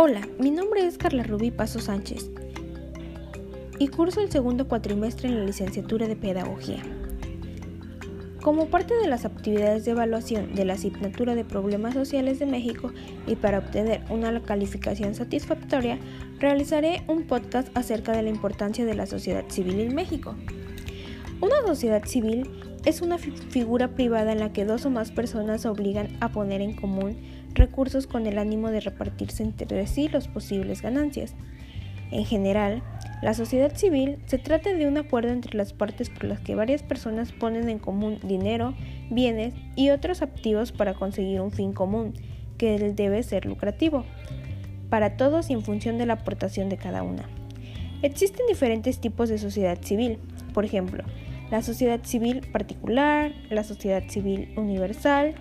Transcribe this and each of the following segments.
Hola, mi nombre es Carla Rubí Paso Sánchez y curso el segundo cuatrimestre en la licenciatura de Pedagogía. Como parte de las actividades de evaluación de la asignatura de Problemas Sociales de México y para obtener una calificación satisfactoria, realizaré un podcast acerca de la importancia de la sociedad civil en México. Una sociedad civil es una figura privada en la que dos o más personas obligan a poner en común recursos con el ánimo de repartirse entre sí las posibles ganancias. En general, la sociedad civil se trata de un acuerdo entre las partes por las que varias personas ponen en común dinero, bienes y otros activos para conseguir un fin común, que debe ser lucrativo, para todos y en función de la aportación de cada una. Existen diferentes tipos de sociedad civil, por ejemplo, la sociedad civil particular, la sociedad civil universal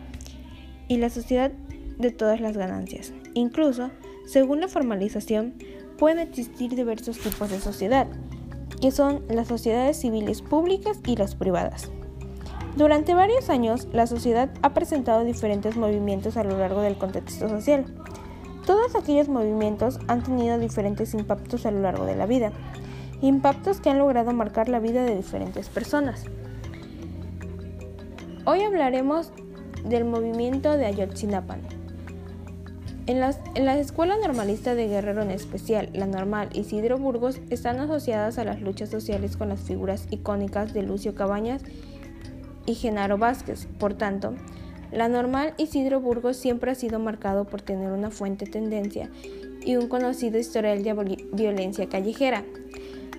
y la sociedad de todas las ganancias. Incluso, según la formalización, pueden existir diversos tipos de sociedad, que son las sociedades civiles públicas y las privadas. Durante varios años, la sociedad ha presentado diferentes movimientos a lo largo del contexto social. Todos aquellos movimientos han tenido diferentes impactos a lo largo de la vida, impactos que han logrado marcar la vida de diferentes personas. Hoy hablaremos del movimiento de Ayotzinapan. En las, en las escuelas normalistas de Guerrero en especial, la normal Isidro Burgos están asociadas a las luchas sociales con las figuras icónicas de Lucio Cabañas y Genaro Vázquez. Por tanto, la normal Isidro Burgos siempre ha sido marcado por tener una fuente tendencia y un conocido historial de violencia callejera.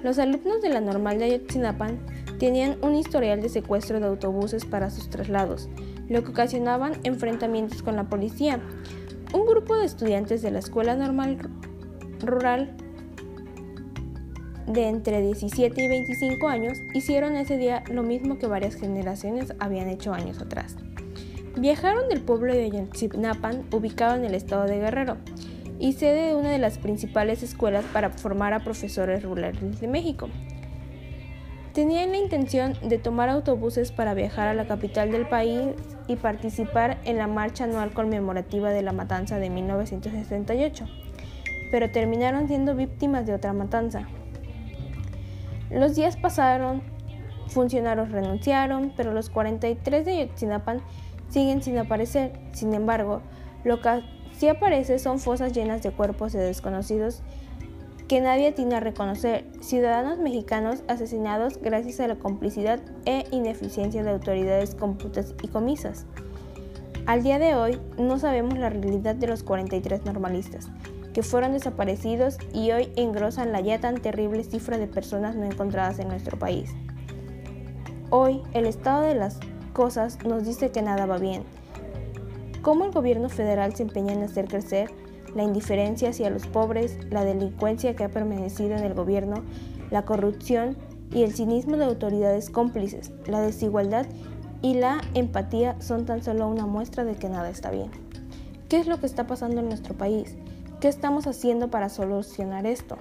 Los alumnos de la normal de Ayotzinapan tenían un historial de secuestro de autobuses para sus traslados, lo que ocasionaban enfrentamientos con la policía. Un grupo de estudiantes de la Escuela Normal Rural de entre 17 y 25 años hicieron ese día lo mismo que varias generaciones habían hecho años atrás. Viajaron del pueblo de Ayotzinapan, ubicado en el estado de Guerrero, y sede de una de las principales escuelas para formar a profesores rurales de México. Tenían la intención de tomar autobuses para viajar a la capital del país y participar en la marcha anual conmemorativa de la matanza de 1968, pero terminaron siendo víctimas de otra matanza. Los días pasaron, funcionarios renunciaron, pero los 43 de Yotzinapan siguen sin aparecer. Sin embargo, lo que si aparece son fosas llenas de cuerpos de desconocidos que nadie tiene a reconocer, ciudadanos mexicanos asesinados gracias a la complicidad e ineficiencia de autoridades cómputas y comisas. Al día de hoy no sabemos la realidad de los 43 normalistas, que fueron desaparecidos y hoy engrosan la ya tan terrible cifra de personas no encontradas en nuestro país. Hoy el estado de las cosas nos dice que nada va bien, cómo el gobierno federal se empeña en hacer crecer la indiferencia hacia los pobres, la delincuencia que ha permanecido en el gobierno, la corrupción y el cinismo de autoridades cómplices, la desigualdad y la empatía son tan solo una muestra de que nada está bien. ¿Qué es lo que está pasando en nuestro país? ¿Qué estamos haciendo para solucionar esto?